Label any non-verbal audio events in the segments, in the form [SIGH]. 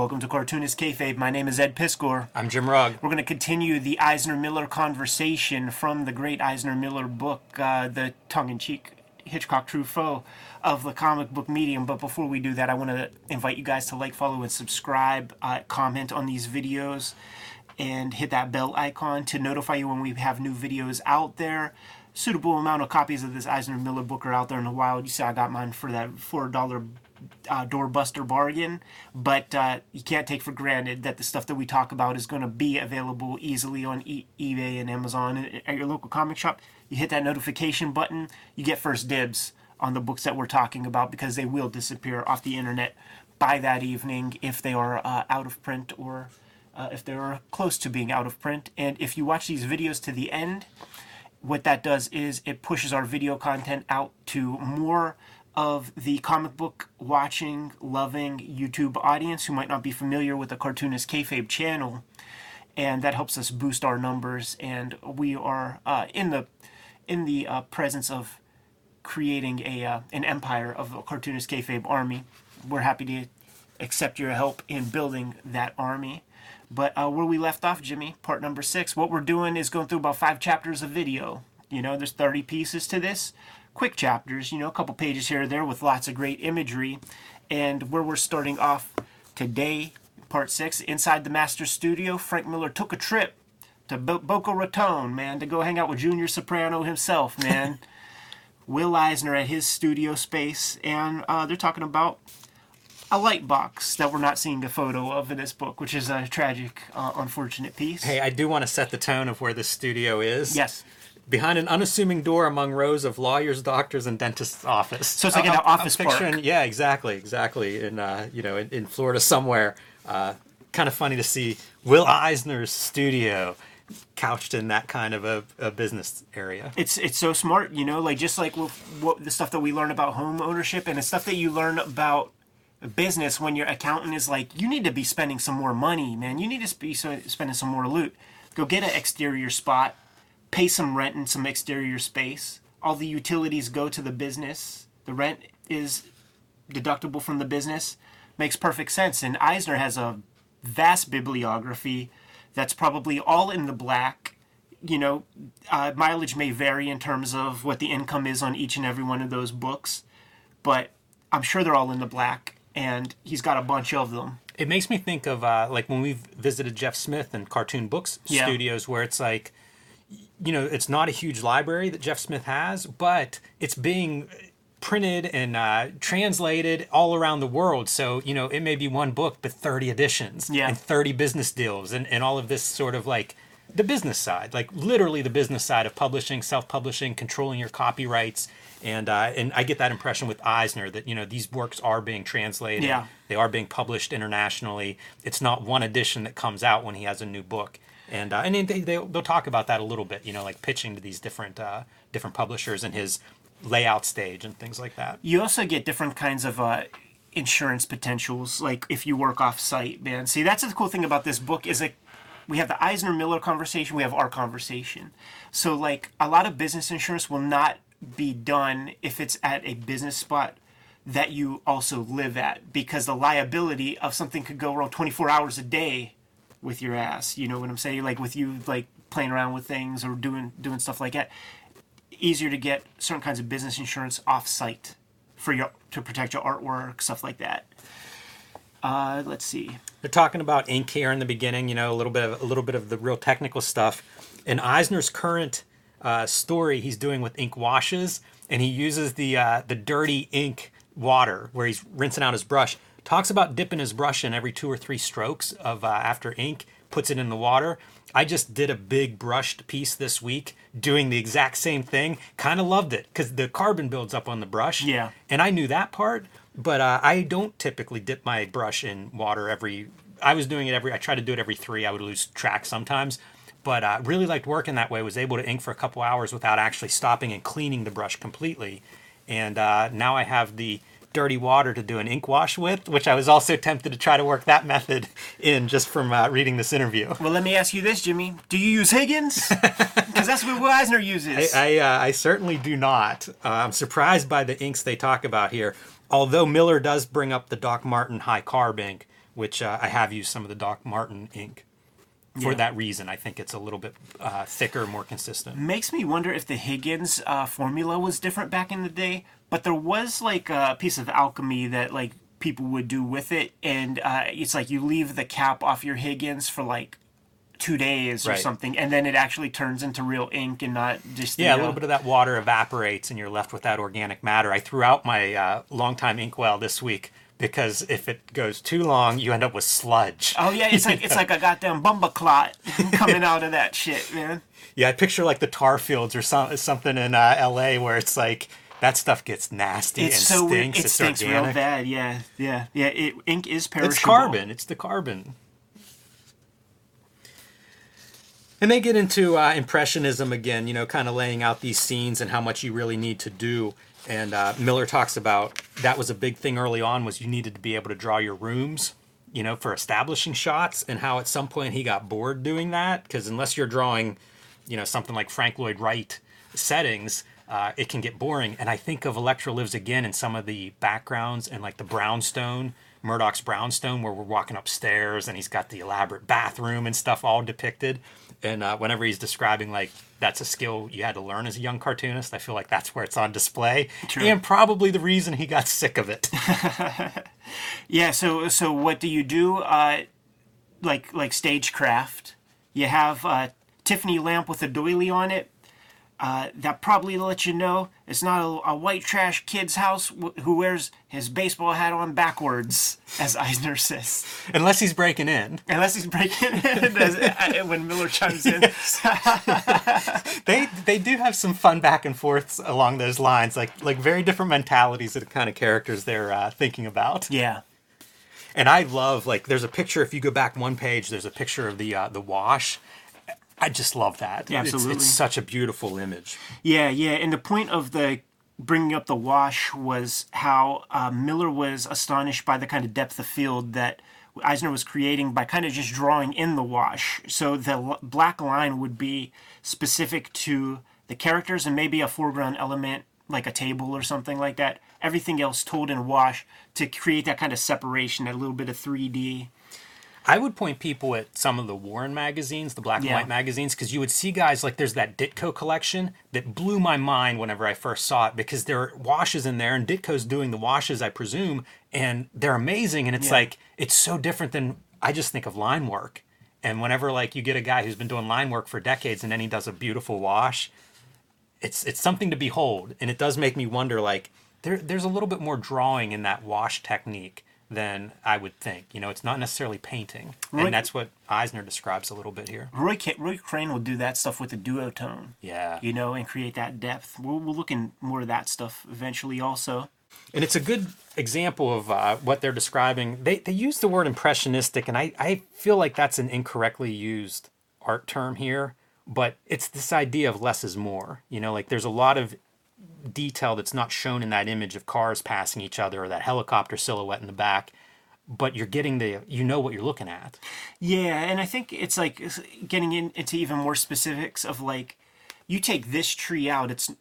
Welcome to Cartoonist Kayfabe. My name is Ed Piskor. I'm Jim Rugg. We're going to continue the Eisner Miller conversation from the great Eisner Miller book, uh, the tongue in cheek Hitchcock Truffaut of the comic book medium. But before we do that, I want to invite you guys to like, follow, and subscribe, uh, comment on these videos, and hit that bell icon to notify you when we have new videos out there. Suitable amount of copies of this Eisner Miller book are out there in the wild. You see, I got mine for that $4 uh, doorbuster bargain, but uh, you can't take for granted that the stuff that we talk about is going to be available easily on e- eBay and Amazon and at your local comic shop. You hit that notification button, you get first dibs on the books that we're talking about because they will disappear off the internet by that evening if they are uh, out of print or uh, if they're close to being out of print. And if you watch these videos to the end, what that does is it pushes our video content out to more of the comic book watching, loving YouTube audience who might not be familiar with the Cartoonist Kayfabe channel, and that helps us boost our numbers. And we are uh, in the in the uh, presence of creating a uh, an empire of a Cartoonist Kayfabe army. We're happy to accept your help in building that army. But uh, where we left off, Jimmy, part number six, what we're doing is going through about five chapters of video. You know, there's 30 pieces to this quick chapters, you know, a couple pages here or there with lots of great imagery. And where we're starting off today, part six, inside the master studio, Frank Miller took a trip to Bo- Boca Raton, man, to go hang out with Junior Soprano himself, man. [LAUGHS] Will Eisner at his studio space, and uh, they're talking about a light box that we're not seeing a photo of in this book, which is a tragic, uh, unfortunate piece. Hey, I do want to set the tone of where the studio is. Yes behind an unassuming door among rows of lawyers, doctors, and dentists' office. So it's like an office park. Yeah, exactly, exactly. In uh, you know, in, in Florida somewhere. Uh, kind of funny to see Will Eisner's studio couched in that kind of a, a, business area. It's it's so smart, you know, like just like with what the stuff that we learn about home ownership and the stuff that you learn about business when your accountant is like, you need to be spending some more money, man. You need to be spending some more loot. Go get an exterior spot pay some rent and some exterior space. All the utilities go to the business. The rent is deductible from the business. Makes perfect sense. And Eisner has a vast bibliography that's probably all in the black. You know, uh, mileage may vary in terms of what the income is on each and every one of those books, but I'm sure they're all in the black, and he's got a bunch of them. It makes me think of uh, like when we've visited Jeff Smith and Cartoon Books yeah. Studios, where it's like you know, it's not a huge library that Jeff Smith has, but it's being printed and uh, translated all around the world. So, you know, it may be one book, but 30 editions yeah. and 30 business deals and, and all of this sort of like the business side, like literally the business side of publishing, self publishing, controlling your copyrights. And, uh, and I get that impression with Eisner that, you know, these works are being translated. Yeah. They are being published internationally. It's not one edition that comes out when he has a new book and uh, and they, they will talk about that a little bit, you know, like pitching to these different uh, different publishers and his layout stage and things like that. You also get different kinds of uh, insurance potentials, like if you work off site, man. See, that's the cool thing about this book is like we have the Eisner Miller conversation, we have our conversation. So like a lot of business insurance will not be done if it's at a business spot that you also live at because the liability of something could go wrong 24 hours a day with your ass. You know what I'm saying? Like with you like playing around with things or doing doing stuff like that. Easier to get certain kinds of business insurance off site for your to protect your artwork, stuff like that. Uh, let's see. They're talking about ink here in the beginning. You know, a little bit of a little bit of the real technical stuff. In Eisner's current uh, story, he's doing with ink washes, and he uses the uh, the dirty ink water where he's rinsing out his brush talks about dipping his brush in every two or three strokes of uh, after ink, puts it in the water. I just did a big brushed piece this week doing the exact same thing. Kind of loved it because the carbon builds up on the brush. Yeah. And I knew that part, but uh, I don't typically dip my brush in water every. I was doing it every. I try to do it every three. I would lose track sometimes, but uh, really liked working that way. Was able to ink for a couple hours without actually stopping and cleaning the brush completely. And uh, now I have the dirty water to do an ink wash with, which I was also tempted to try to work that method in just from uh, reading this interview. Well, let me ask you this, Jimmy. Do you use Higgins? [LAUGHS] Because that's what Eisner uses. I, I, uh, I certainly do not. Uh, I'm surprised by the inks they talk about here. Although Miller does bring up the Doc Martin high carb ink, which uh, I have used some of the Doc Martin ink for Yeah. that reason. I think it's a little bit uh, thicker, more consistent. Makes me wonder if the Higgins uh, formula was different back in the day, but there was like a piece of alchemy that like people would do with it, and uh, it's like you leave the cap off your Higgins for like two days or Right. something, and then it actually turns into real ink and not just the, Yeah, a uh, little bit of that water evaporates and you're left with that organic matter. I threw out my uh, longtime inkwell this week because if it goes too long, you end up with sludge. Oh yeah, it's like it's like a goddamn bumba clot coming out of that shit, man. Yeah, I picture like the tar fields or some, something in uh, LA where it's like that stuff gets nasty It's and so stinks. It it's stinks real bad. Yeah, yeah, yeah. It, ink is perishable. It's carbon. It's the carbon. And they get into uh, impressionism again, you know, kind of laying out these scenes and how much you really need to do. And uh, Miller talks about that was a big thing early on was you needed to be able to draw your rooms, you know, for establishing shots, and how at some point he got bored doing that because unless you're drawing, you know, something like Frank Lloyd Wright settings, uh, it can get boring. And I think of Elektra Lives Again in some of the backgrounds and like the brownstone, Murdock's brownstone, where we're walking upstairs and he's got the elaborate bathroom and stuff all depicted. And uh, whenever he's describing like that's a skill you had to learn as a young cartoonist, I feel like that's where it's on display, True. and probably the reason he got sick of it. [LAUGHS] Yeah. So so what do you do? Uh, like like stagecraft. You have a Tiffany lamp with a doily on it. Uh, that probably lets you know it's not a, a white trash kid's house wh- who wears his baseball hat on backwards, [LAUGHS] as Eisner says. Unless he's breaking in, Unless he's breaking in as, uh, when Miller chimes in. [LAUGHS] they they do have some fun back and forths along those lines, like like very different mentalities of the kind of characters they're uh, thinking about. Yeah. And I love like there's a picture. If you go back one page, there's a picture of the uh, the wash. I just love that. Yeah, It's- absolutely. It's, such a beautiful image. Yeah, yeah, and the point of the bringing up the wash was how uh, Miller was astonished by the kind of depth of field that Eisner was creating by kind of just drawing in the wash. So the l- black line would be specific to the characters and maybe a foreground element like a table or something like that. Everything else told in wash to create that kind of separation, that little bit of 3D. I would point people at some of the Warren magazines, the black and Yeah. white magazines, because you would see guys like there's that Ditko collection that blew my mind whenever I first saw it because there are washes in there and Ditko's doing the washes, I presume, and they're amazing. And it's Yeah. like, it's so different than I just think of line work. And whenever like you get a guy who's been doing line work for decades and then he does a beautiful wash, it's it's something to behold. And it does make me wonder like there there's a little bit more drawing in that wash technique than I would think. You know, it's not necessarily painting. Right. And that's what Eisner describes a little bit here. Roy, Roy Crane will do that stuff with the duotone. Yeah. You know, and create that depth. We'll, we'll look in more of that stuff eventually also. And it's a good example of uh, what they're describing. They, they use the word impressionistic, and I, I feel like that's an incorrectly used art term here. But it's this idea of less is more. You know, like there's a lot of detail that's not shown in that image of cars passing each other or that helicopter silhouette in the back. But you're getting the, you know what you're looking at. Yeah, and I think it's like getting in, into even more specifics of like, you take this tree out, it's,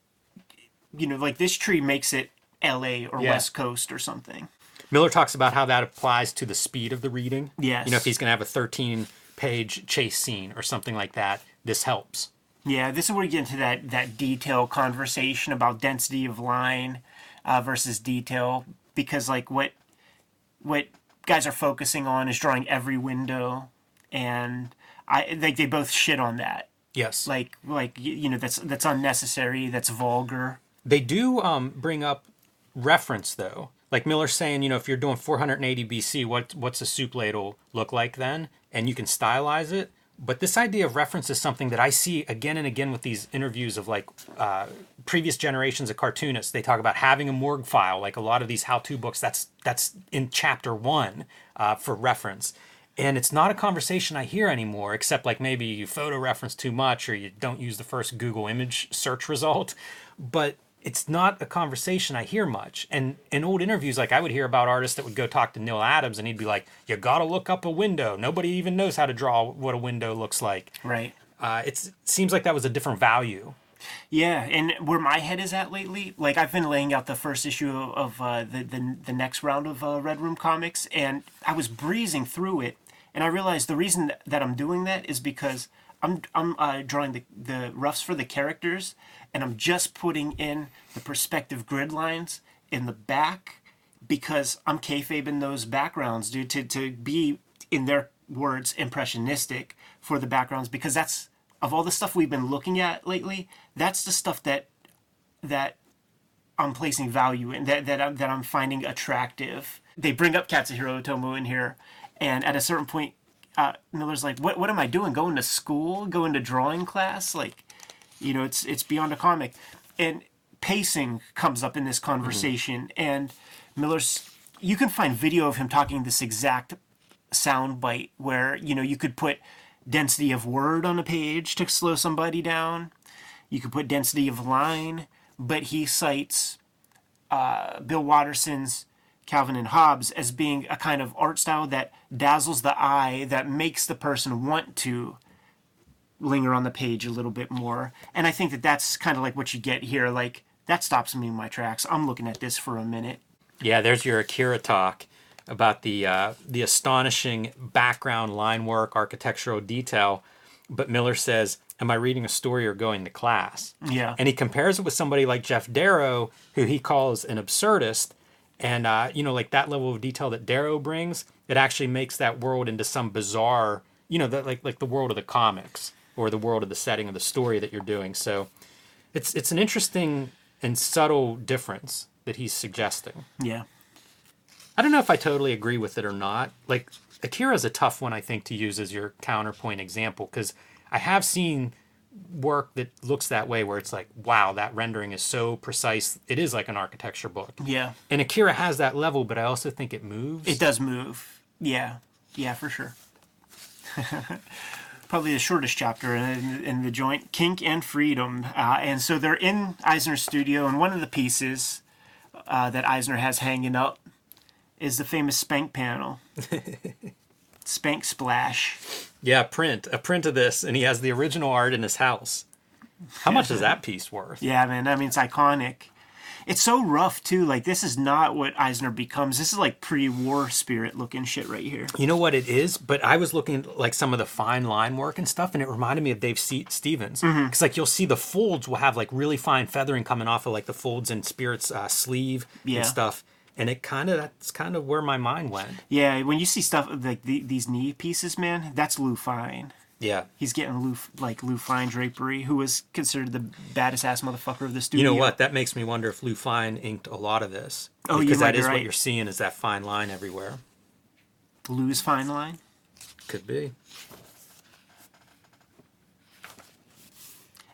you know, like this tree makes it L.A. or Yeah. West Coast or something. Miller talks about how that applies to the speed of the reading. Yes. You know, if he's going to have a 13 page chase scene or something like that, this helps. Yeah, this is where you get into that that detail conversation about density of line uh, versus detail because like what what guys are focusing on is drawing every window, and I like they both shit on that. Yes. Like like you know that's that's unnecessary. That's vulgar. They do um, bring up reference though. Like Miller's saying, you know, if you're doing 480 BC, what what's a soup ladle look like then? And you can stylize it. But this idea of reference is something that I see again and again with these interviews of like uh, previous generations of cartoonists. They talk about having a morgue file, like a lot of these how-to books. That's that's in chapter one uh, for reference. And it's not a conversation I hear anymore, except like maybe you photo reference too much or you don't use the first Google image search result. But it's not a conversation I hear much. And in old interviews, like I would hear about artists that would go talk to Neal Adams and he'd be like, You gotta look up a window. Nobody even knows how to draw what a window looks like. Right. Uh, it's, it seems like that was a different value Yeah, and where my head is at lately, like I've been laying out the first issue of uh, the, the the next round of uh, Red Room comics, and I was breezing through it, and I realized the reason that I'm doing that is because I'm I'm uh, drawing the the roughs for the characters, and I'm just putting in the perspective grid lines in the back because I'm kayfabing those backgrounds, dude, to to be in their words impressionistic for the backgrounds because that's of all the stuff we've been looking at lately, that's the stuff that that I'm placing value in, that that I'm, that I'm finding attractive. They bring up Katsuhiro Otomo in here, and at a certain point, uh, Miller's like, "What what am I doing? Going to school? Going to drawing class? Like, you know, it's it's beyond a comic." And pacing comes up in this conversation, and Miller's. You can find video of him talking this exact sound bite where you know you could put density of word on a page to slow somebody down. You could put density of line, but he cites uh, Bill Watterson's Calvin and Hobbes as being a kind of art style that dazzles the eye, that makes the person want to linger on the page a little bit more. And I think that that's kind of like what you get here. Like, that stops me in my tracks. I'm looking at this for a minute. Yeah, there's your Akira talk about the uh, the astonishing background line work, architectural detail. But Miller says, "Am I reading a story or going to class?" Yeah. And he compares it with somebody like Geof Darrow, who he calls an absurdist. And uh, you know, like that level of detail that Darrow brings, it actually makes that world into some bizarre, you know, that like like the world of the comics or the world of the setting of the story that you're doing. So, it's it's an interesting and subtle difference that he's suggesting. Yeah. I don't know if I totally agree with it or not. Like Akira's a tough one I think to use as your counterpoint example because I have seen work that looks that way where it's like wow that rendering is so precise it is like an architecture book Yeah. and akira has that level but i also think it moves It does move. Yeah. Yeah, for sure. [LAUGHS] Probably the shortest chapter in, in the joint, Kink and Freedom. Uh, and so they're in Eisner's studio, and one of the pieces uh, that Eisner has hanging up is the famous Spank panel. [LAUGHS] Spank Splash. yeah print a print of this and he has the original art in his house how much is that piece worth Yeah, man. I mean, it's iconic. It's so rough, too. Like, this is not what Eisner becomes. This is like pre war spirit looking shit right here. You know what it is, but I was looking at like some of the fine line work and stuff, and it reminded me of Dave Se- Stevens because like you'll see the folds will have like really fine feathering coming off of like the folds in Spirit's uh, sleeve Yeah. and stuff, and it kind of that's kind of where my mind went. Yeah, when you see stuff like the, these knee pieces, man, that's Lou Fine. Yeah, He's getting Lou like Lou Fine drapery, who was considered the baddest ass motherfucker of the studio. you know what? That makes me wonder if Lou Fine inked a lot of this. Oh, because that is what you're seeing is that fine line everywhere. Lou's Fine line. Could be.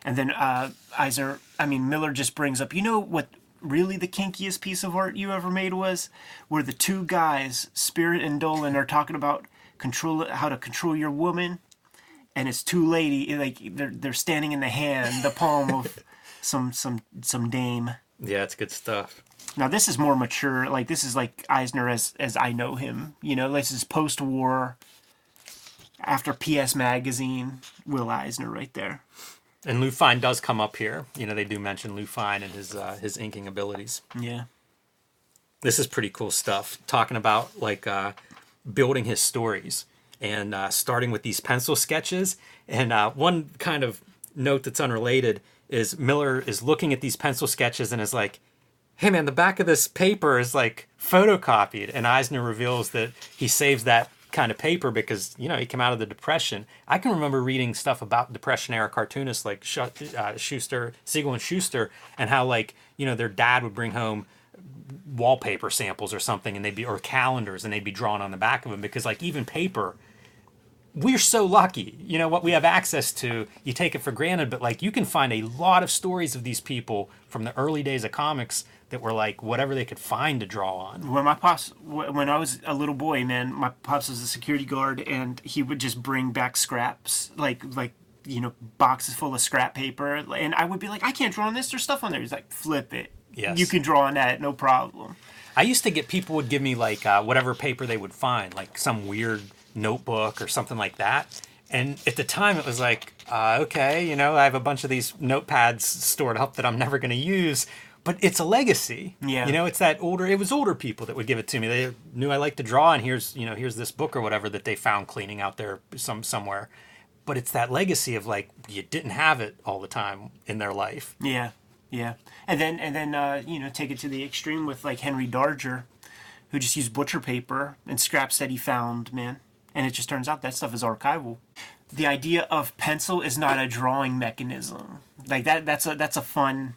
And then uh, Eisner, I mean Miller, just brings up. You know what? Really, the kinkiest piece of art you ever made was where the two guys, Spirit and Dolan, are talking about control how to control your woman, and it's two lady like they're they're standing in the hand, the palm of [LAUGHS] some some some dame. Yeah, it's good stuff. Now this is more mature. Like this is like Eisner as as I know him. You know, this is post war. After PS Magazine, Will Eisner right there. And Lou Fine does come up here. You know, they do mention Lou Fine and his uh, his inking abilities. Yeah. this is pretty cool stuff talking about like uh, building his stories and uh, starting with these pencil sketches. And uh, one kind of note that's unrelated is miller is looking at these pencil sketches and is like hey man the back of this paper is like photocopied. And eisner reveals that he saves that kind of paper because you know he came out of the depression. I can remember reading stuff about depression era cartoonists like uh, Shuster siegel and Shuster and how like you know their dad would bring home wallpaper samples or something and they'd be or calendars and they'd be drawn on the back of them because like even paper we're so lucky you know what we have access to you take it for granted but like you can find a lot of stories of these people from the early days of comics that were like whatever they could find to draw on. When my pops when i was a little boy man my pops was a security guard and he would just bring back scraps like like you know boxes full of scrap paper and i would be like i can't draw on this there's stuff on there. He's like flip it. Yes. you can draw on that no problem. I used to get people would give me like uh, whatever paper they would find, like some weird notebook or something like that, And at the time, it was like, uh, okay, you know, I have a bunch of these notepads stored up that I'm never going to use, but it's a legacy. Yeah. You know, it's that older. It was older people that would give it to me. They knew I liked to draw, and here's you know here's this book or whatever that they found cleaning out there some somewhere. But it's that legacy of like you didn't have it all the time in their life. Yeah, yeah, and then and then uh, you know take it to the extreme with like Henry Darger, who just used butcher paper and scraps that he found, man, and it just turns out that stuff is archival. The idea of pencil is not a drawing mechanism. Like that. That's a that's a fun,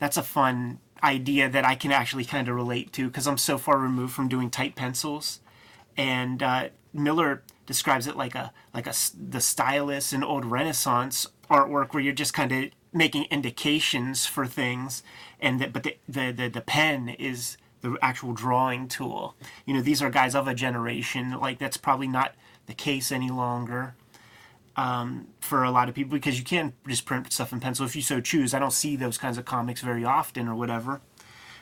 that's a fun idea that I can actually kind of relate to because I'm so far removed from doing tight pencils, and uh, Miller describes it like a like a the stylus in old Renaissance artwork where you're just kind of making indications for things, and that but the, the the the pen is the actual drawing tool. You know, these are guys of a generation like that's probably not the case any longer um, for a lot of people because you can't just print stuff in pencil if you so choose. I don't see those kinds of comics very often or whatever,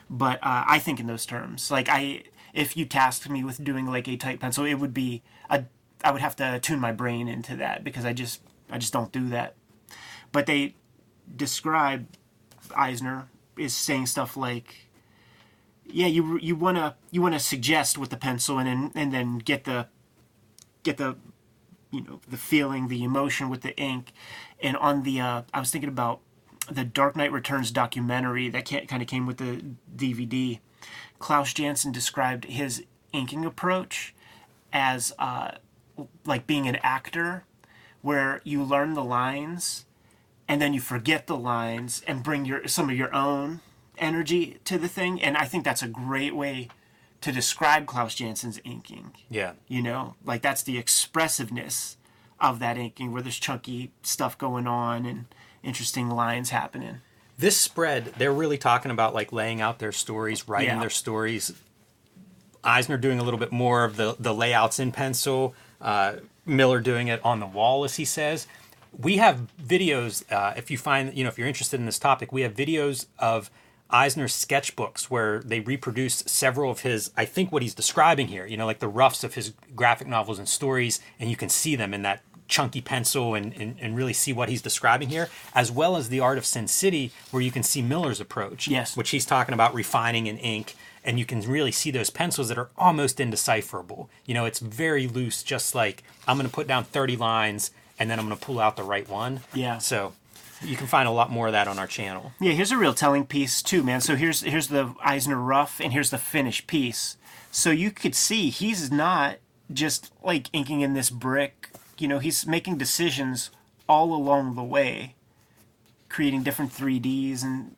but uh, I think in those terms. Like I, if you tasked me with doing like a tight pencil, it would be a. I would have to tune my brain into that because I just I just don't do that. But they describe Eisner is saying stuff like, yeah, you you wanna you wanna suggest with the pencil and then and then get the get the you know the feeling the emotion with the ink. And on the uh, i was thinking about the dark knight returns documentary that kind of came with the dvd klaus janson described his inking approach as uh, like being an actor where you learn the lines and then you forget the lines and bring your some of your own energy to the thing. And i think that's a great way to describe klaus janson's inking Yeah. you know like that's the expressiveness of that inking where there's chunky stuff going on and interesting lines happening This spread, they're really talking about like laying out their stories, writing Yeah. their stories. Eisner doing a little bit more of the the layouts in pencil. Uh, Miller doing it on the wall, as he says. We have videos. Uh, if you find, you know, if you're interested in this topic, we have videos of Eisner's sketchbooks where they reproduce several of his. I think what he's describing here, you know, like the roughs of his graphic novels and stories, and you can see them in that chunky pencil and, and, and really see what he's describing here, as well as the art of Sin City, where you can see Miller's approach, Yes. which he's talking about refining in ink, and you can really see those pencils that are almost indecipherable. You know, it's very loose, just like I'm going to put down 30 lines and then I'm going to pull out the right one. Yeah. So you can find a lot more of that on our channel. yeah here's a real telling piece too man so here's here's the eisner rough and here's the finished piece so you could see he's not just like inking in this brick you know he's making decisions all along the way creating different 3ds and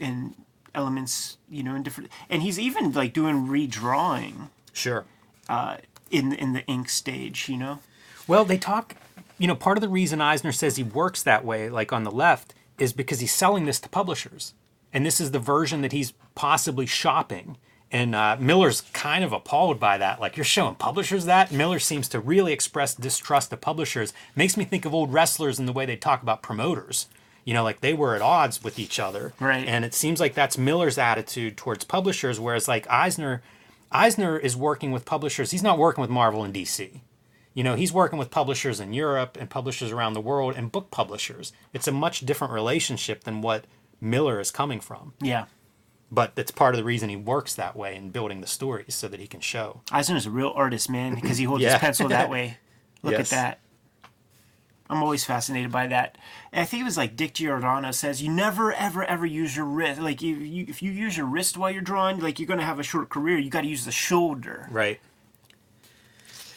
and elements you know in different and he's even like doing redrawing Sure. Uh, in in the ink stage you know Well, they talk, you know, part of the reason Eisner says he works that way, like on the left, is because he's selling this to publishers. And this is the version that he's possibly shopping. And uh, Miller's kind of appalled by that. Like, you're showing publishers that? Miller seems to really express distrust of publishers. Makes me think of old wrestlers and the way they talk about promoters. You know, like they were at odds with each other. Right. And it seems like that's Miller's attitude towards publishers, whereas like Eisner, Eisner is working with publishers. He's not working with Marvel and DC. You know, he's working with publishers in Europe and publishers around the world and book publishers. It's a much different relationship than what Miller is coming from. yeah But that's part of the reason he works that way in building the stories so that he can show. Eisner's a real artist, man, because he holds [LAUGHS] Yeah. his pencil that way. [LAUGHS] Look Yes. at that. I'm always fascinated by that. And I think it was like Dick Giordano says, you never, ever, ever use your wrist. Like, you, you, if you use your wrist while you're drawing, like you're gonna have a short career. You got to use the shoulder. Right.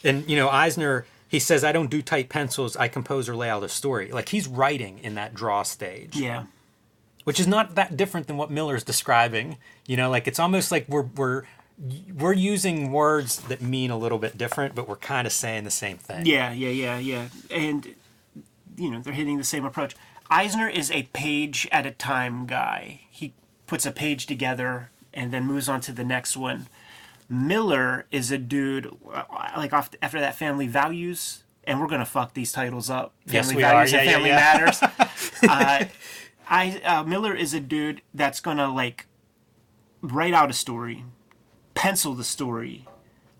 And, you know, Eisner, he says, I don't do tight pencils, I compose or lay out a story. Like he's writing in that draw stage. Yeah, which is not that different than what Miller's describing. You know, like it's almost like we're we're we're using words that mean a little bit different, but we're kind of saying the same thing. yeah, yeah, yeah, yeah. And you know they're hitting the same approach. Eisner is a page at a time guy. He puts a page together and then moves on to the next one. Miller is a dude like off after that family values, and we're gonna fuck these titles up. Yes, family values Yeah, and yeah, family yeah. matters. [LAUGHS] uh, I uh, Miller is a dude that's gonna like write out a story, pencil the story,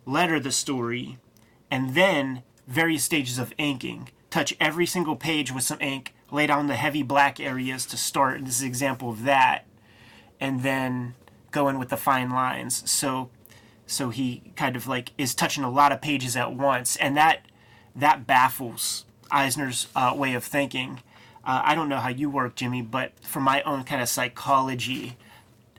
letter the story, and then various stages of inking touch every single page with some ink, lay down the heavy black areas to start. This is an example of that, and then go in with the fine lines. So, so he kind of like is touching a lot of pages at once, and that that baffles Eisner's uh, way of thinking. Uh, I don't know how you work, Jimmy, but for my own kind of psychology,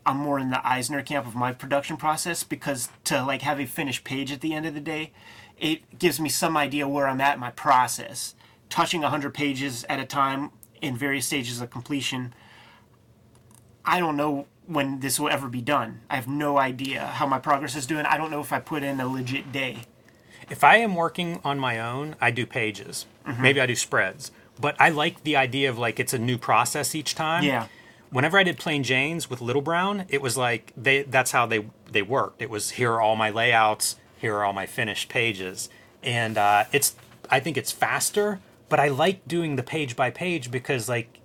I'm more in the Eisner camp of my production process because to like have a finished page at the end of the day, it gives me some idea where I'm at in my process. Touching 100 pages at a time in various stages of completion, I don't know when this will ever be done. I have no idea how my progress is doing. I don't know if I put in a legit day. If I am working on my own, I do pages. Mm-hmm. Maybe I do spreads. But I like the idea of like it's a new process each time. Yeah. Whenever I did Plain Janes with Little Brown, it was like they that's how they they worked. It was here are all my layouts, here are all my finished pages, and uh, it's I think it's faster. But I like doing the page by page because like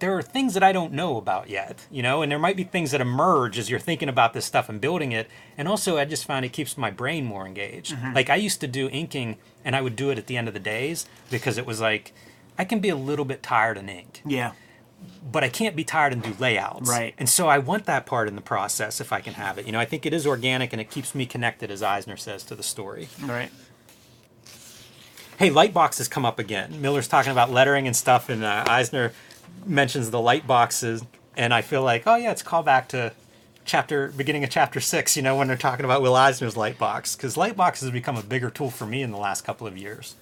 there are things that I don't know about yet, you know, and there might be things that emerge as you're thinking about this stuff and building it. And also, I just found it keeps my brain more engaged. Like I used to do inking, and I would do it at the end of the days because it was like I can be a little bit tired in ink, Yeah. but I can't be tired and do layouts. Right. And so I want that part in the process if I can have it. You know, I think it is organic and it keeps me connected, as Eisner says, to the story. Right. Hey, light boxes come up again. Miller's talking about lettering and stuff, and uh, Eisner mentions the light boxes, and I feel like, oh yeah, it's callback to chapter beginning of chapter six. You know, when they're talking about Will Eisner's light box, because light boxes have become a bigger tool for me in the last couple of years.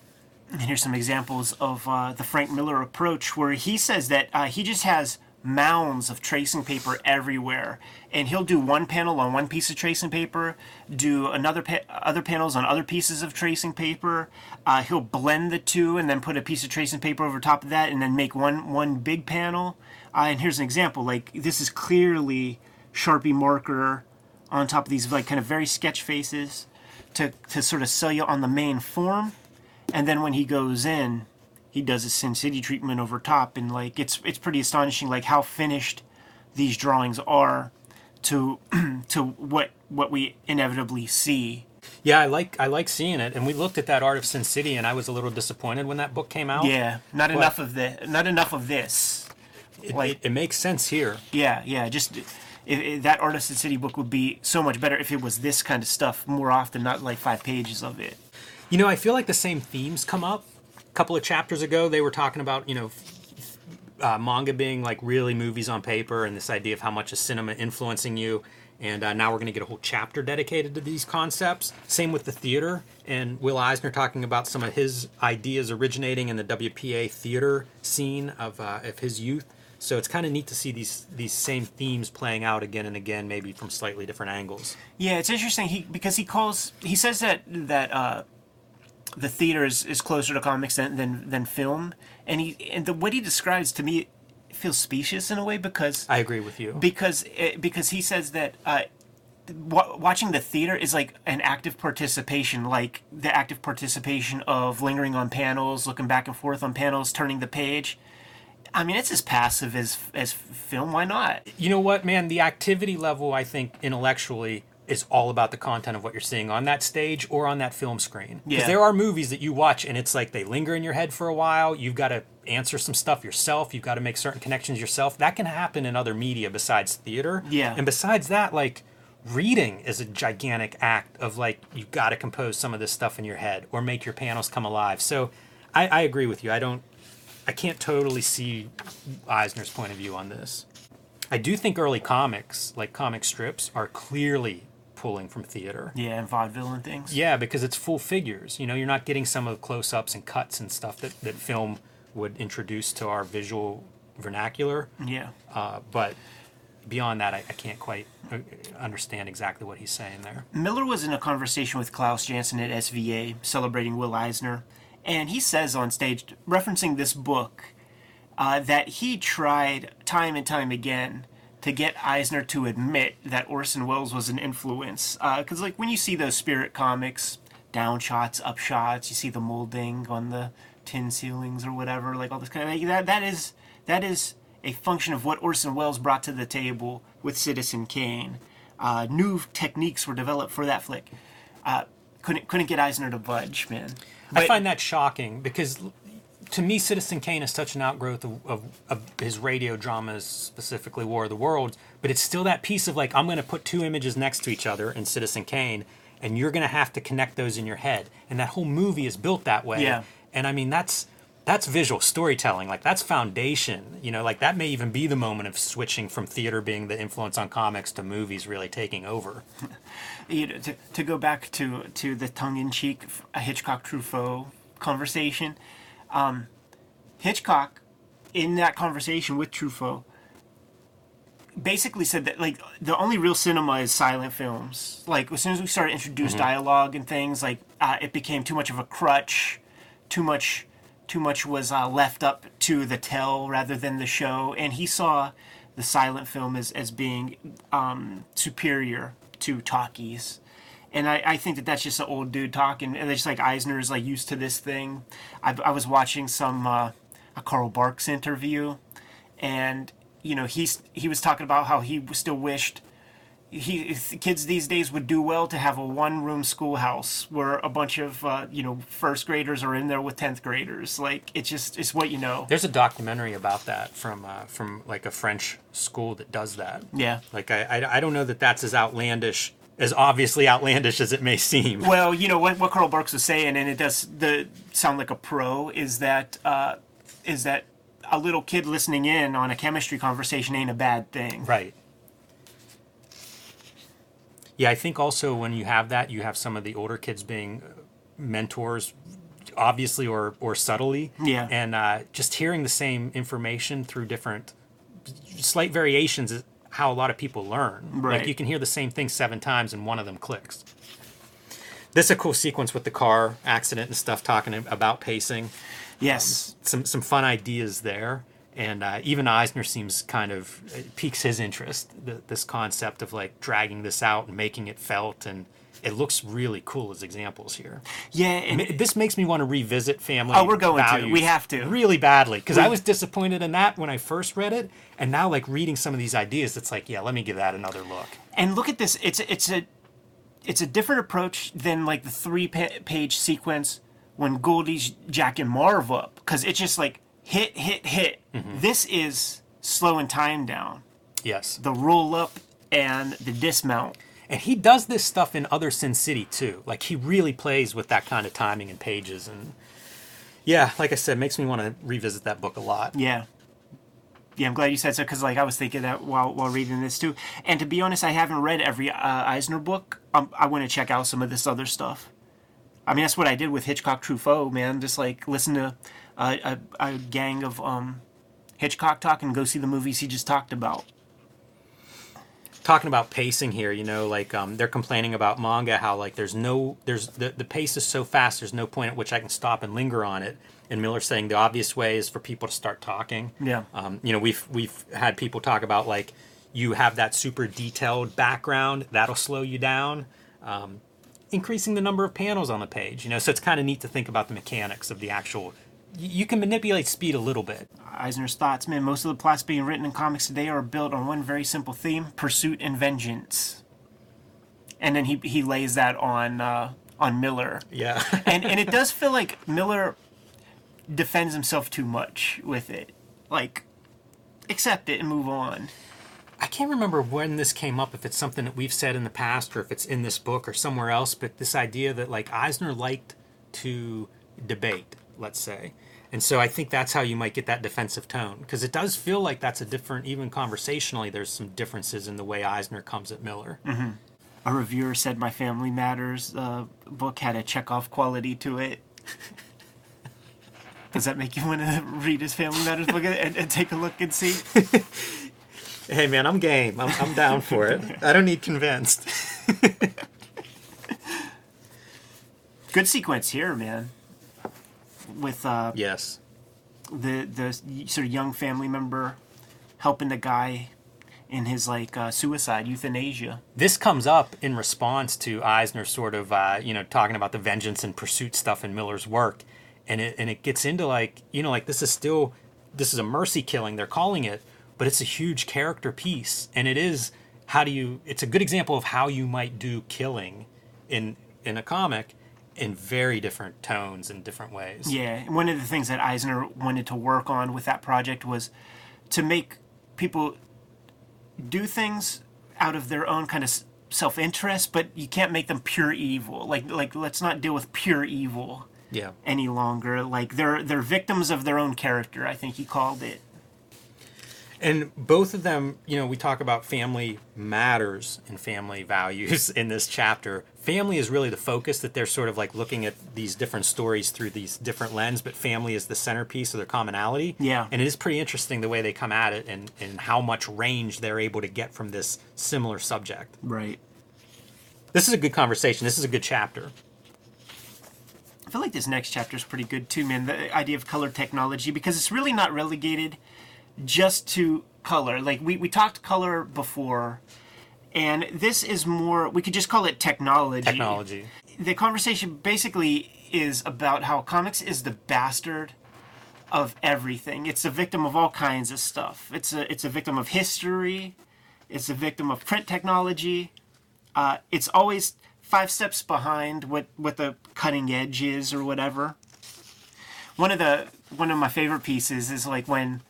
And here's some examples of uh, the Frank Miller approach, where he says that uh, he just has mounds of tracing paper everywhere, and he'll do one panel on one piece of tracing paper, do another pa- other panels on other pieces of tracing paper. Uh, he'll blend the two, and then put a piece of tracing paper over top of that, and then make one one big panel. Uh, and here's an example: like this is clearly Sharpie marker on top of these like kind of very sketch faces to to sort of sell you on the main form and then when he goes in he does a sin city treatment over top and like it's it's pretty astonishing like how finished these drawings are to [CLEARS THROAT] to what what we inevitably see Yeah, I like I like seeing it, and we looked at that art of Sin City, and I was a little disappointed when that book came out. yeah not enough of the not enough of this it, like- it, it makes sense here. yeah yeah just if, if that art of Sin City book would be so much better if it was this kind of stuff more often not like five pages of it You know, I feel like the same themes come up. Couple of chapters ago, they were talking about, you know, uh, manga being like really movies on paper and this idea of how much is cinema influencing you. And uh, now we're going to get a whole chapter dedicated to these concepts. Same with the theater. And Will Eisner talking about some of his ideas originating in the WPA theater scene of, uh, of his youth. So it's kind of neat to see these these same themes playing out again and again, maybe from slightly different angles. Yeah, it's interesting. He because he calls he says that that uh, the theater is, is closer to comics than, than than film, and he and the what he describes to me feels specious in a way because I agree with you. because it, because he says that uh, wa watching the theater is like an active participation, like the active participation of lingering on panels, looking back and forth on panels, turning the page. I mean, it's as passive as as film. Why not? you know what, man? The activity level, I think, intellectually, is all about the content of what you're seeing on that stage or on that film screen. Because Yeah. there are movies that you watch and it's like they linger in your head for a while. You've got to answer some stuff yourself. You've got to make certain connections yourself. That can happen in other media besides theater. Yeah. And besides that, like reading is a gigantic act of like you've got to compose some of this stuff in your head or make your panels come alive. So I, I agree with you. I don't I can't totally see Eisner's point of view on this. I do think early comics, like comic strips, are clearly pulling from theater. Yeah, and vaudeville and things. Yeah, because it's full figures. You know, you're not getting some of the close ups and cuts and stuff that, that film would introduce to our visual vernacular. Yeah. Uh, but beyond that, I, I can't quite uh, understand exactly what he's saying there. Miller was in a conversation with Klaus Janson at SVA celebrating Will Eisner, and he says on stage, referencing this book, uh, that he tried time and time again to get Eisner to admit that Orson Welles was an influence. Because, like, when you see those spirit comics, down shots, up shots, you see the molding on the tin ceilings or whatever, like all this kind of like, that. That is that is a function of what Orson Welles brought to the table with Citizen Kane. Uh, new techniques were developed for that flick. Uh, couldn't couldn't get Eisner to budge, man. I find that shocking because to me, Citizen Kane is such an outgrowth of, of, of his radio dramas, specifically War of the Worlds. But it's still that piece of like I'm going to put two images next to each other in Citizen Kane, and you're going to have to connect those in your head. And that whole movie is built that way. Yeah. And I mean that's that's visual storytelling. Like that's foundation. You know, like that may even be the moment of switching from theater being the influence on comics to movies really taking over. [LAUGHS] you know, to, to go back to to the tongue-in-cheek Hitchcock Truffaut conversation, um, Hitchcock, in that conversation with Truffaut, basically said that like the only real cinema is silent films. Like as soon as we started to introduce dialogue and things, like uh, it became too much of a crutch, too much, too much was uh, left up to the tell rather than the show. And he saw the silent film as as being um, superior to talkies. And I, I think that that's just an old dude talking. And it's just like Eisner is like used to this thing. I, I was watching some uh, a Carl Barks interview, and you know he's he was talking about how he still wished he kids these days would do well to have a one room schoolhouse where a bunch of uh, you know first graders are in there with 10th graders like it's just it's what you know There's a documentary about that from uh, from like a French school that does that. yeah Like I, I I don't know that that's as outlandish as obviously outlandish as it may seem. well you know what, what carl barks was saying and it does the sound like a pro is that uh, is that a little kid listening in on a chemistry conversation ain't a bad thing Right. Yeah, I think also when you have that, you have some of the older kids being uh, mentors, obviously or or subtly. Yeah. And uh, just hearing the same information through different slight variations is how a lot of people learn. Right. Like you can hear the same thing seven times and one of them clicks. This is a cool sequence with the car accident and stuff, talking about pacing yes some some fun ideas there. And uh, even Eisner seems kind of it piques his interest. The, this concept of like dragging this out and making it felt, and it looks really cool as examples here. yeah and, This makes me want to revisit Family. Oh, we're going to. We have to. really badly because I was disappointed in that when I first read it, and now like reading some of these ideas, it's like, yeah, let me give that another look. and look at this it's it's a it's a different approach than like the three pa- page sequence when Goldie's jacking Marv up because it's just like hit hit hit mm-hmm. this is slowing time down Yes, the roll up and the dismount and he does this stuff in other Sin City too. Like he really plays with that kind of timing and pages, and yeah, like I said, makes me want to revisit that book a lot. yeah yeah i'm glad you said so because like i was thinking that while while reading this too and to be honest i haven't read every uh, eisner book um, i want to check out some of this other stuff I mean, that's what I did with Hitchcock Truffaut, man. Just like listen to a, a, a gang of um, Hitchcock talk and go see the movies he just talked about. Talking about pacing here you know like um, they're complaining about manga how like there's no there's the, the pace is so fast there's no point at which i can stop and linger on it and miller's saying the obvious way is for people to start talking Yeah. um, you know we've we've had people talk about like you have that super detailed background that'll slow you down um, increasing the number of panels on the page you know so it's kind of neat to think about the mechanics of the actual you can manipulate speed a little bit Eisner's thoughts, man. Most of the plots being written in comics today are built on one very simple theme: pursuit and vengeance. And then he he lays that on uh, on Miller. yeah [LAUGHS] and and it does feel like Miller defends himself too much with it. Like, accept it and move on. I can't remember when this came up, if it's something that we've said in the past or if it's in this book or somewhere else, but this idea that like Eisner liked to debate, let's say. And so I think that's how you might get that defensive tone because it does feel like that's a different, even conversationally, there's some differences in the way Eisner comes at Miller. A reviewer said my Family Matters uh, book had a Chekhov quality to it. [LAUGHS] Does that make you want to read his Family Matters book and, and take a look and see? [LAUGHS] Hey man, I'm game. I'm, I'm down for it. [LAUGHS] I don't need convinced. Good sequence here, man. With uh, Yes. the the sort of young family member helping the guy in his like uh, suicide euthanasia. this comes up in response to Eisner sort of uh, you know talking about the vengeance and pursuit stuff in Miller's work, and it and it gets into like you know like this is still this is a mercy killing they're calling it, but it's a huge character piece, and it is how do you it's a good example of how you might do killing in in a comic, in very different tones and different ways. Yeah, and one of the things that Eisner wanted to work on with that project was to make people do things out of their own kind of self-interest, but you can't make them pure evil. Like like let's not deal with pure evil Yeah. any longer. Like they're they're victims of their own character. I think he called it. And both of them, you know, we talk about family matters and family [LAUGHS] values in this chapter. Family is really the focus that they're sort of like looking at these different stories through these different lens, but family is the centerpiece of their commonality. Yeah. And it is pretty interesting the way they come at it and, and how much range they're able to get from this similar subject. Right. This is a good conversation. This is a good chapter. I feel like this next chapter is pretty good too, man. The idea of color technology because it's really not relegated just to color. Like we, we talked color before, and this is more. We could just call it technology. Technology. The conversation basically is about how comics is the bastard of everything. It's a victim of all kinds of stuff. It's a it's a victim of history. It's a victim of print technology. Uh, it's always five steps behind what what the cutting edge is or whatever. One of the one of my favorite pieces is like when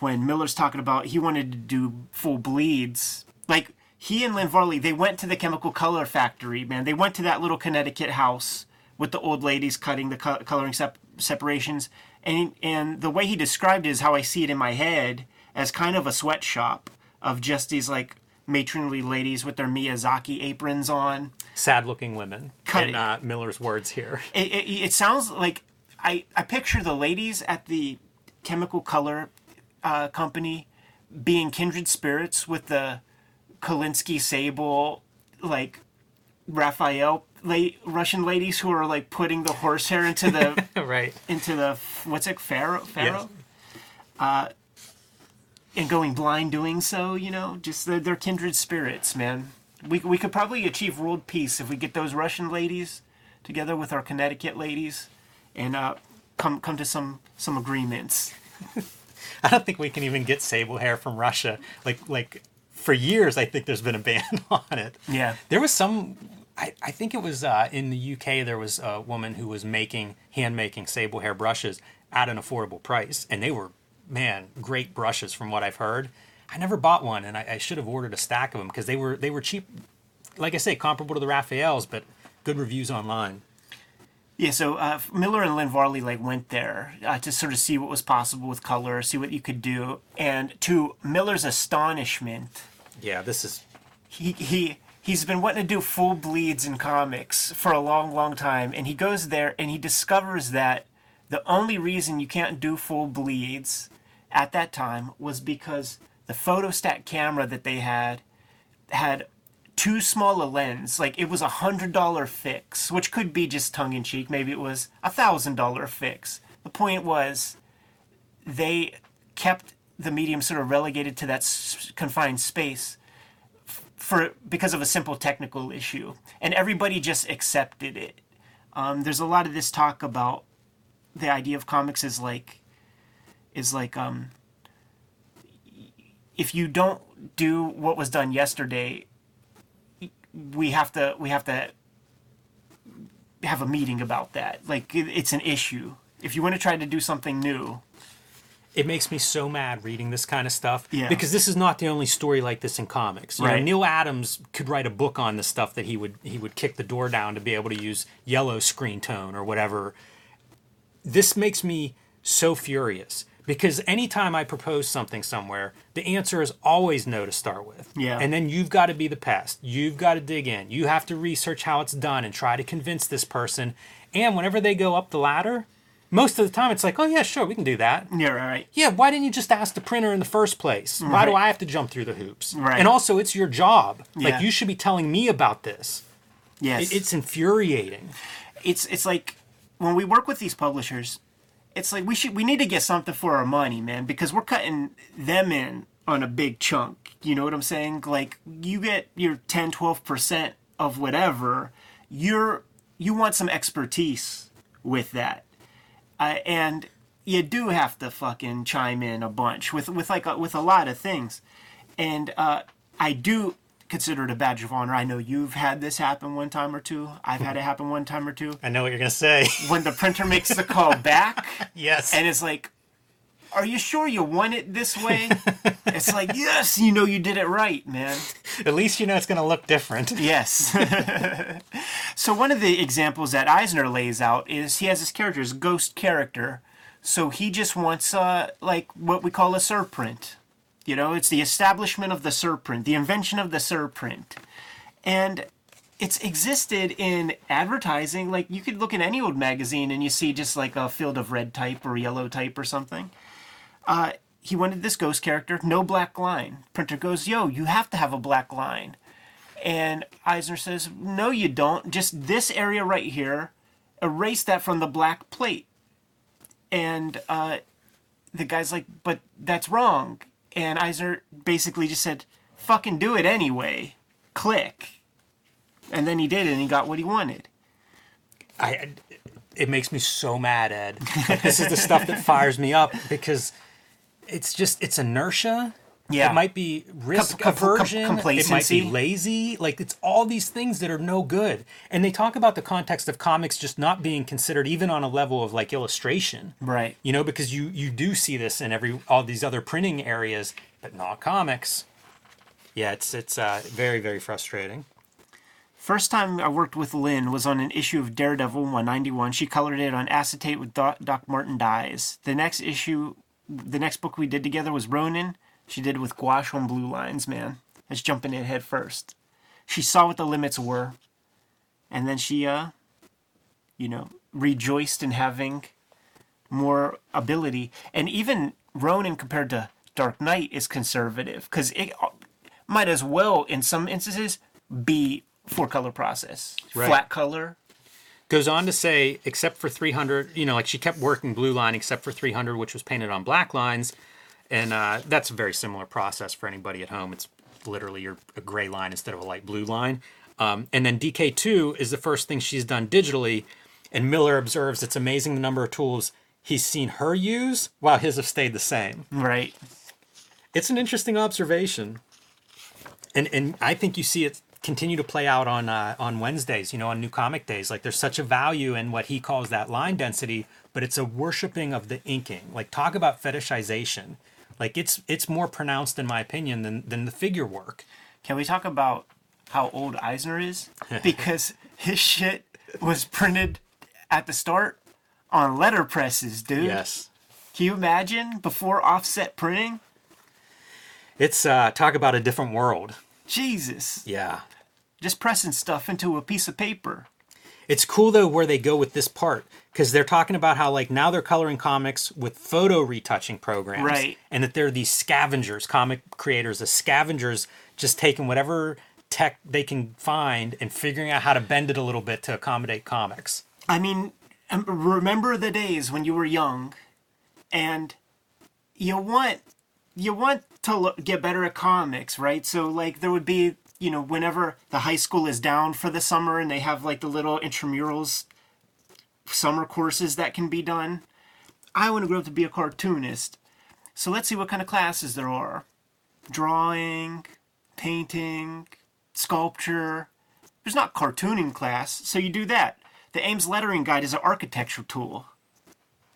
when Miller's talking about he wanted to do full bleeds. Like he and Lynn Varley, they went to the chemical color factory, man. They went to that little Connecticut house with the old ladies cutting the co- coloring sep- separations. And and the way he described it is how I see it in my head as kind of a sweatshop of just these like matronly ladies with their Miyazaki aprons on. Sad looking women. Cut in uh, Miller's words here. it, it, it sounds like I, I picture the ladies at the chemical color uh, company being kindred spirits with the Kolinsky Sable, like Raphael la- Russian ladies who are like putting the horsehair into the [LAUGHS] right. into the what's it ferrule ferrule? Uh, and going blind doing so you know? Just they're, they're kindred spirits man. We, we could probably achieve world peace if we get those russian ladies together with our connecticut ladies and uh, come come to some some agreements [LAUGHS] [LAUGHS] I don't think we can even get sable hair from Russia. Like like for years, I think there's been a ban [LAUGHS] on it. Yeah. There was some. I, I think it was uh, in the UK. There was a woman who was making hand making sable hair brushes at an affordable price, and they were man great brushes from what I've heard. I never bought one, and I, I should have ordered a stack of them because they were they were cheap. Like I say, comparable to the Raphaels, but good reviews online. Yeah, so uh, Miller and Lynn Varley like went there uh, to sort of see what was possible with color, see what you could do, and to Miller's astonishment, Yeah, this is he he he's been wanting to do full bleeds in comics for a long, long time, and he goes there and he discovers that the only reason you can't do full bleeds at that time was because the photostat camera that they had had too small a lens. Like it was a hundred dollar fix, which could be just tongue in cheek. Maybe it was a thousand dollar fix. The point was they kept the medium sort of relegated to that s- confined space for because of a simple technical issue, and everybody just accepted it. Um, there's a lot of this talk about the idea of comics is like is like um, if you don't do what was done yesterday, we have to we have to have a meeting about that. Like it, it's an issue. If you want to try to do something new, it makes me so mad reading this kind of stuff Yeah. because this is not the only story like this in comics. You know, Right. Neal Adams could write a book on the stuff that he would he would kick the door down to be able to use yellow screen tone or whatever. This makes me so furious because anytime I propose something somewhere, the answer is always no to start with. Yeah. And then you've got to be the pest. You've got to dig in. You have to research how it's done and try to convince this person. And whenever they go up the ladder, most of the time it's like, oh yeah, sure, we can do that. yeah, right. Yeah, why didn't you just ask the printer in the first place? Why do I have to jump through the hoops? Right. And also, it's your job. Yeah. Like, you should be telling me about this. Yes, It- It's infuriating. it's it's like when we work with these publishers, it's like we should we need to get something for our money, man, because we're cutting them in on a big chunk. You know what I'm saying? Like you get your 10, 12% of whatever, you're you want some expertise with that. Uh, and you do have to fucking chime in a bunch with with like a, with a lot of things. And uh, I do consider it a badge of honor. I know you've had this happen one time or two. I've had it happen one time or two. I know what you're gonna say. [LAUGHS] When the printer makes the call back [LAUGHS] yes. and it's like, "Are you sure you want it this way?" [LAUGHS] it's like, "Yes, you know you did it right, man." At least you know it's gonna look different. Yes. so one of the examples that Eisner lays out is he has this character, his ghost character. So he just wants uh like what we call a surprint. You know, it's the establishment of the surprint, the invention of the surprint. And it's existed in advertising. Like you could look in any old magazine and you see just like a field of red type or yellow type or something. Uh, he wanted this ghost character, no black line. Printer goes, yo, you have to have a black line. And Eisner says, no, you don't. Just this area right here, erase that from the black plate. And uh, the guy's like, but that's wrong. And Eisner basically just said, fucking do it anyway. Click. And then he did it and he got what he wanted. I it makes me so mad, Ed. [LAUGHS] This is the stuff that fires me up because it's just it's inertia. Yeah. It might be risk Com- com- com- aversion. It might be lazy. Like it's all these things that are no good. And they talk about the context of comics just not being considered even on a level of like illustration. Right. You know, because you you do see this in every all these other printing areas, but not comics. Yeah, it's it's uh, very very frustrating. First time I worked with Lynn was on an issue of Daredevil 191. She colored it on acetate with Doc, Doc Martin dyes. The next issue, the next book we did together was Ronin. She did with gouache on blue lines, man. That's jumping in head first. She saw what the limits were, and then she, uh, you know, rejoiced in having more ability. And even Ronin compared to Dark Knight is conservative because it uh, might as well, in some instances, be four color process, Right. flat color. goes on to say except for 300 you know like she kept working blue line except for 300 which was painted on black lines and uh, that's a very similar process for anybody at home it's literally your a gray line instead of a light blue line um, and then dk2 is the first thing she's done digitally and miller observes it's amazing the number of tools he's seen her use while his have stayed the same Right. it's an interesting observation, and and I think you see it continue to play out on uh, on Wednesdays. You know, on New Comic Days, like there's such a value in what he calls that line density, but it's a worshiping of the inking. Like talk about fetishization. Like it's it's more pronounced in my opinion than than the figure work. Can we talk about how old Eisner is? [LAUGHS] Because his shit was printed at the start on letter presses, dude. Yes. Can you imagine before offset printing? It's uh, talk about a different world. Jesus. Yeah. Just pressing stuff into a piece of paper. It's cool though where they go with this part because they're talking about how like now they're coloring comics with photo retouching programs, Right. And that they're these scavengers, comic creators, the scavengers, just taking whatever tech they can find and figuring out how to bend it a little bit to accommodate comics. I mean, um, remember the days when you were young, and you want you want to look, get better at comics, right? So like there would be, you know, whenever the high school is down for the summer and they have like the little intramurals summer courses that can be done. I want to grow up to be a cartoonist. So let's see what kind of classes there are. Drawing, painting, sculpture. There's not cartooning class, so you do that. The Ames lettering guide is an architecture tool.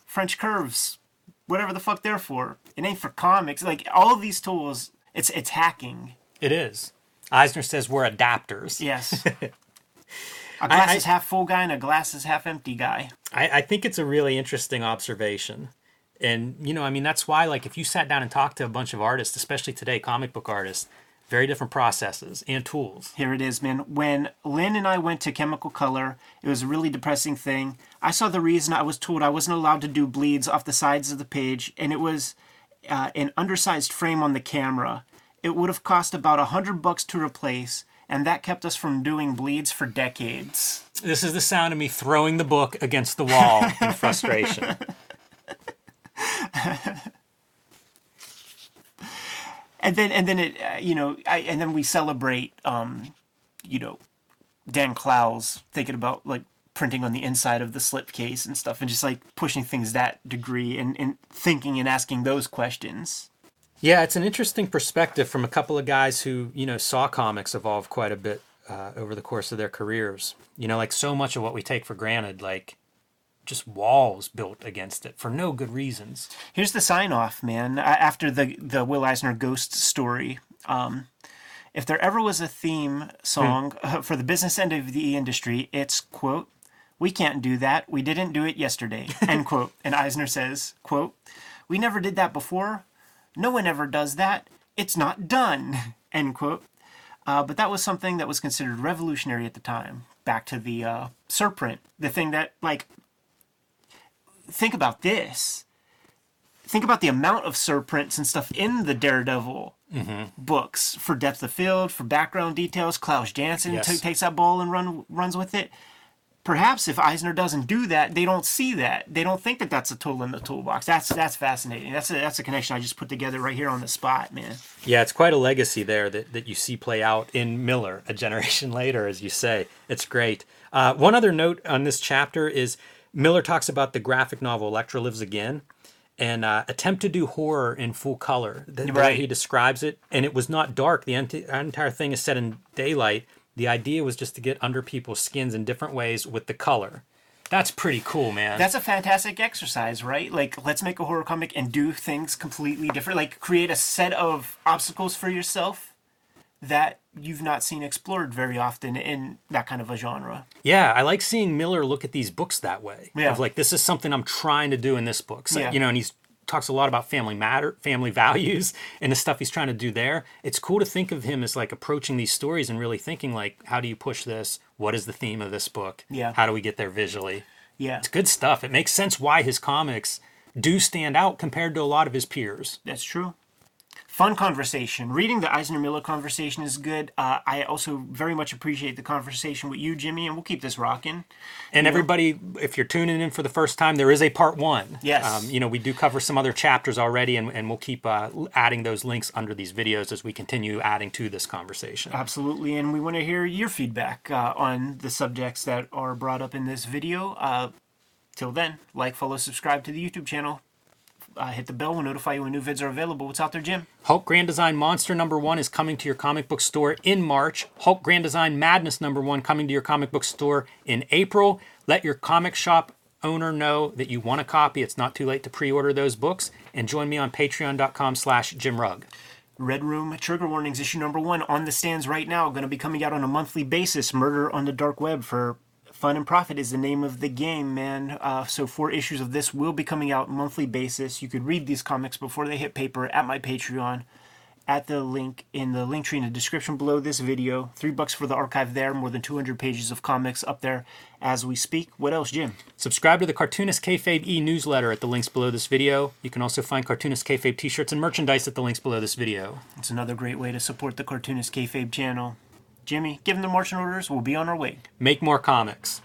French curves, whatever the fuck they're for. It ain't for comics. Like all of these tools, it's it's hacking. It is. Eisner says we're adapters. Yes. [LAUGHS] a glass I- is half full guy and a glass is half empty guy. I, I think it's a really interesting observation. And, you know, I mean, that's why, like, if you sat down and talked to a bunch of artists, especially today, comic book artists, very different processes and tools. Here it is, man. When Lynn and I went to Chemical Color, it was a really depressing thing. I saw the reason I was told I wasn't allowed to do bleeds off the sides of the page, and it was uh, an undersized frame on the camera. It would have cost about a hundred bucks to replace, and that kept us from doing bleeds for decades. This is the sound of me throwing the book against the wall in [LAUGHS] frustration. and then and then it uh, you know I, and then we celebrate um you know Dan Clowes thinking about like printing on the inside of the slipcase and stuff and just like pushing things that degree and, and thinking and asking those questions Yeah, it's an interesting perspective from a couple of guys who, you know, saw comics evolve quite a bit uh, over the course of their careers. You know, like so much of what we take for granted, like just walls built against it for no good reasons. Here's the sign off, man. After the the Will Eisner ghost story, um, if there ever was a theme song uh, [LAUGHS] for the business end of the industry, it's quote, "We can't do that. We didn't do it yesterday." [LAUGHS] End quote. And Eisner says, "quote, We never did that before. No one ever does that. It's not done." [LAUGHS] End quote. Uh, but that was something that was considered revolutionary at the time. Back to the uh, surprint, the thing that like think about this. Think about the amount of surprints and stuff in the Daredevil books for depth of field, for background details. Klaus Janson Yes. ta- takes that ball and run runs with it. Perhaps if Eisner doesn't do that, they don't see that. They don't think that that's a tool in the toolbox. That's that's fascinating. That's a that's a connection I just put together right here on the spot, man. Yeah, it's quite a legacy there that, that you see play out in Miller a generation [LAUGHS] later, as you say. It's great. Uh, one other note on this chapter is Miller talks about the graphic novel Elektra Lives Again and uh, attempt to do horror in full color. The, Right. he describes it, and it was not dark. The ent- entire thing is set in daylight. The idea was just to get under people's skins in different ways with the color. That's pretty cool, man. That's a fantastic exercise, right? Like, let's make a horror comic and do things completely different. Like, create a set of obstacles for yourself that you've not seen explored very often in that kind of a genre. Yeah, I like seeing Miller look at these books that way. Yeah. Of like, this is something I'm trying to do in this book. So, Yeah. You know, and he's talks a lot about family matter, family [LAUGHS] values, and the stuff he's trying to do there. It's cool to think of him as like approaching these stories and really thinking like, how do you push this? What is the theme of this book? Yeah. How do we get there visually? Yeah, It's good stuff. It makes sense why his comics do stand out compared to a lot of his peers. that's true. Fun conversation. Reading the Eisner Miller conversation is good. Uh, I also very much appreciate the conversation with you, Jimmy, and we'll keep this rocking. And everybody, if you're tuning in for the first time, there is a part one. Yes. Um, you know, we do cover some other chapters already, and, and we'll keep uh, adding those links under these videos as we continue adding to this conversation. Absolutely, and we want to hear your feedback uh, on the subjects that are brought up in this video. Uh, till then, like, follow, subscribe to the YouTube channel. Uh, hit the bell, we'll notify you when new vids are available. What's out there, Jim? Hulk Grand Design Monster number one is coming to your comic book store in March. Hulk Grand Design Madness number one coming to your comic book store in April. Let your comic shop owner know that you want a copy. It's not too late to pre-order those books. And join me on patreon.com slash Jim Rugg. Red Room Trigger Warnings issue number one on the stands right now. Going to be coming out on a monthly basis. Murder on the Dark Web for Fun and Profit is the name of the game, man. Uh, so four issues of this will be coming out monthly basis. You could read these comics before they hit paper at my Patreon. At the link in the link tree in the description below this video. Three bucks for the archive there. More than 200 pages of comics up there as we speak. What else, Jim? Subscribe to the Cartoonist Kayfabe e-newsletter at the links below this video. You can also find Cartoonist Kayfabe t-shirts and merchandise at the links below this video. It's another great way to support the Cartoonist Kayfabe channel. Jimmy, give them the marching orders. We'll be on our way. Make more comics.